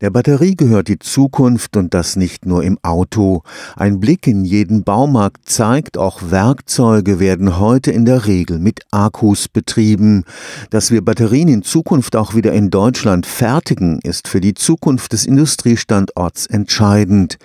Der Batterie gehört die Zukunft und das nicht nur im Auto. Ein Blick in jeden Baumarkt zeigt, auch Werkzeuge werden heute in der Regel mit Akkus betrieben. Dass wir Batterien in Zukunft auch wieder in Deutschland fertigen, ist für die Zukunft des Industriestandorts entscheidend.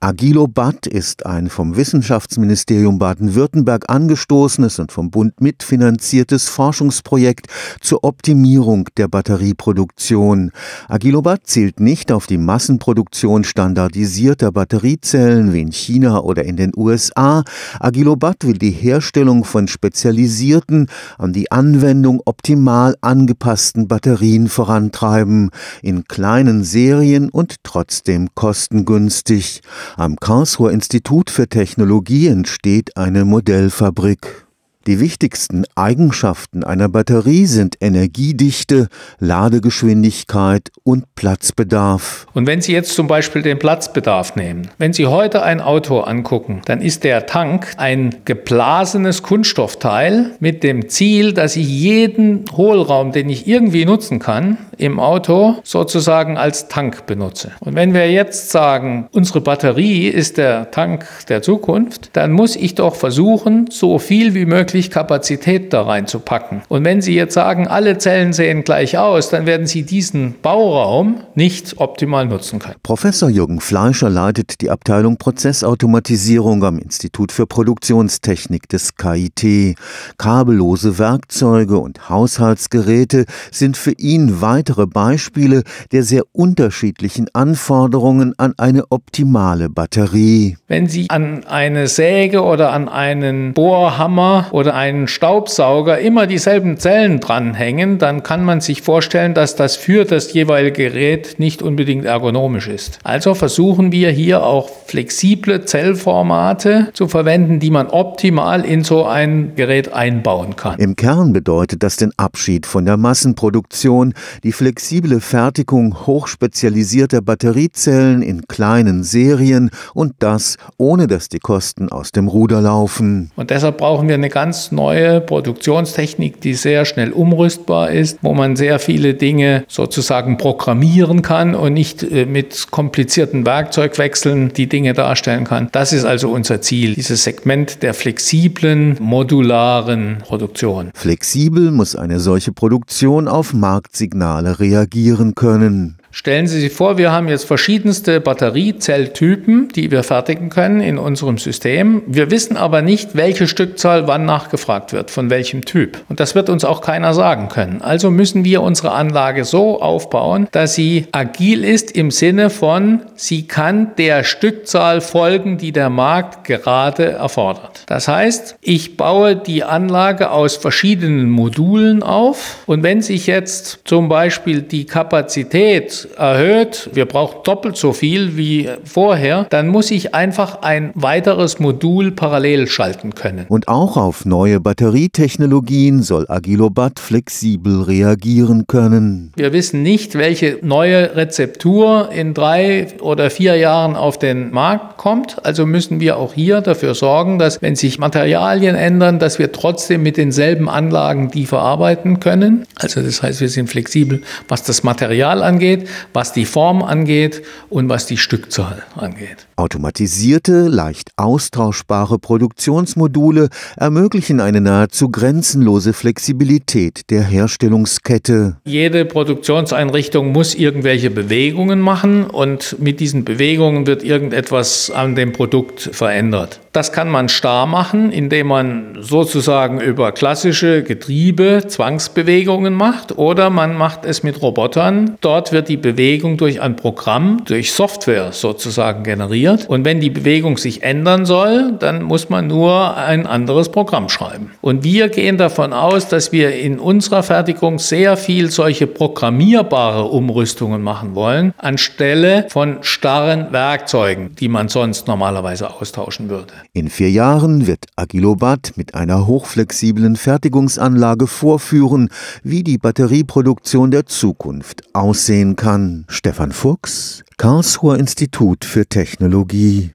Agilobat ist ein vom Wissenschaftsministerium Baden-Württemberg angestoßenes und vom Bund mitfinanziertes Forschungsprojekt zur Optimierung der Batterieproduktion. Agilobat zielt nicht nicht auf die Massenproduktion standardisierter Batteriezellen wie in China oder in den USA. Agilobat will die Herstellung von spezialisierten, an die Anwendung optimal angepassten Batterien vorantreiben, in kleinen Serien und trotzdem kostengünstig. Am Karlsruher Institut für Technologie entsteht eine Modellfabrik. Die wichtigsten Eigenschaften einer Batterie sind Energiedichte, Ladegeschwindigkeit und Platzbedarf. Und wenn Sie jetzt zum Beispiel den Platzbedarf nehmen, wenn Sie heute ein Auto angucken, dann ist der Tank ein geblasenes Kunststoffteil mit dem Ziel, dass ich jeden Hohlraum, den ich irgendwie nutzen kann, im Auto sozusagen als Tank benutze. Und wenn wir jetzt sagen, unsere Batterie ist der Tank der Zukunft, dann muss ich doch versuchen, so viel wie möglich wirklich Kapazität da reinzupacken. Und wenn Sie jetzt sagen, alle Zellen sehen gleich aus, dann werden Sie diesen Bauraum nicht optimal nutzen können. Professor Jürgen Fleischer leitet die Abteilung Prozessautomatisierung am Institut für Produktionstechnik des KIT. Kabellose Werkzeuge und Haushaltsgeräte sind für ihn weitere Beispiele der sehr unterschiedlichen Anforderungen an eine optimale Batterie. Wenn Sie an eine Säge oder an einen Bohrhammer oder oder einen Staubsauger immer dieselben Zellen dranhängen, dann kann man sich vorstellen, dass das für das jeweilige Gerät nicht unbedingt ergonomisch ist. Also versuchen wir hier auch flexible Zellformate zu verwenden, die man optimal in so ein Gerät einbauen kann. Im Kern bedeutet das den Abschied von der Massenproduktion, die flexible Fertigung hochspezialisierter Batteriezellen in kleinen Serien und das ohne dass die Kosten aus dem Ruder laufen. Und deshalb brauchen wir eine ganz ganz neue Produktionstechnik, die sehr schnell umrüstbar ist, wo man sehr viele Dinge sozusagen programmieren kann und nicht äh, mit komplizierten Werkzeugwechseln die Dinge darstellen kann. Das ist also unser Ziel, dieses Segment der flexiblen, modularen Produktion. Flexibel muss eine solche Produktion auf Marktsignale reagieren können. Stellen Sie sich vor, wir haben jetzt verschiedenste Batteriezelltypen, die wir fertigen können in unserem System. Wir wissen aber nicht, welche Stückzahl wann nachgefragt wird, von welchem Typ. Und das wird uns auch keiner sagen können. Also müssen wir unsere Anlage so aufbauen, dass sie agil ist im Sinne von, sie kann der Stückzahl folgen, die der Markt gerade erfordert. Das heißt, ich baue die Anlage aus verschiedenen Modulen auf und wenn sich jetzt zum Beispiel die Kapazität erhöht, wir brauchen doppelt so viel wie vorher, dann muss ich einfach ein weiteres Modul parallel schalten können. Und auch auf neue Batterietechnologien soll Agilobat flexibel reagieren können. Wir wissen nicht, welche neue Rezeptur in drei oder vier Jahren auf den Markt kommt. Also müssen wir auch hier dafür sorgen, dass wenn sich Materialien ändern, dass wir trotzdem mit denselben Anlagen die verarbeiten können. Also das heißt, wir sind flexibel, was das Material angeht was die Form angeht und was die Stückzahl angeht. Automatisierte, leicht austauschbare Produktionsmodule ermöglichen eine nahezu grenzenlose Flexibilität der Herstellungskette. Jede Produktionseinrichtung muss irgendwelche Bewegungen machen und mit diesen Bewegungen wird irgendetwas an dem Produkt verändert. Das kann man starr machen, indem man sozusagen über klassische Getriebe Zwangsbewegungen macht oder man macht es mit Robotern. Dort wird die Bewegung durch ein Programm, durch Software sozusagen generiert. Und wenn die Bewegung sich ändern soll, dann muss man nur ein anderes Programm schreiben. Und wir gehen davon aus, dass wir in unserer Fertigung sehr viel solche programmierbare Umrüstungen machen wollen, anstelle von starren Werkzeugen, die man sonst normalerweise austauschen würde. In vier Jahren wird Agilobat mit einer hochflexiblen Fertigungsanlage vorführen, wie die Batterieproduktion der Zukunft aussehen kann. Stefan Fuchs, Karlsruher Institut für Technologie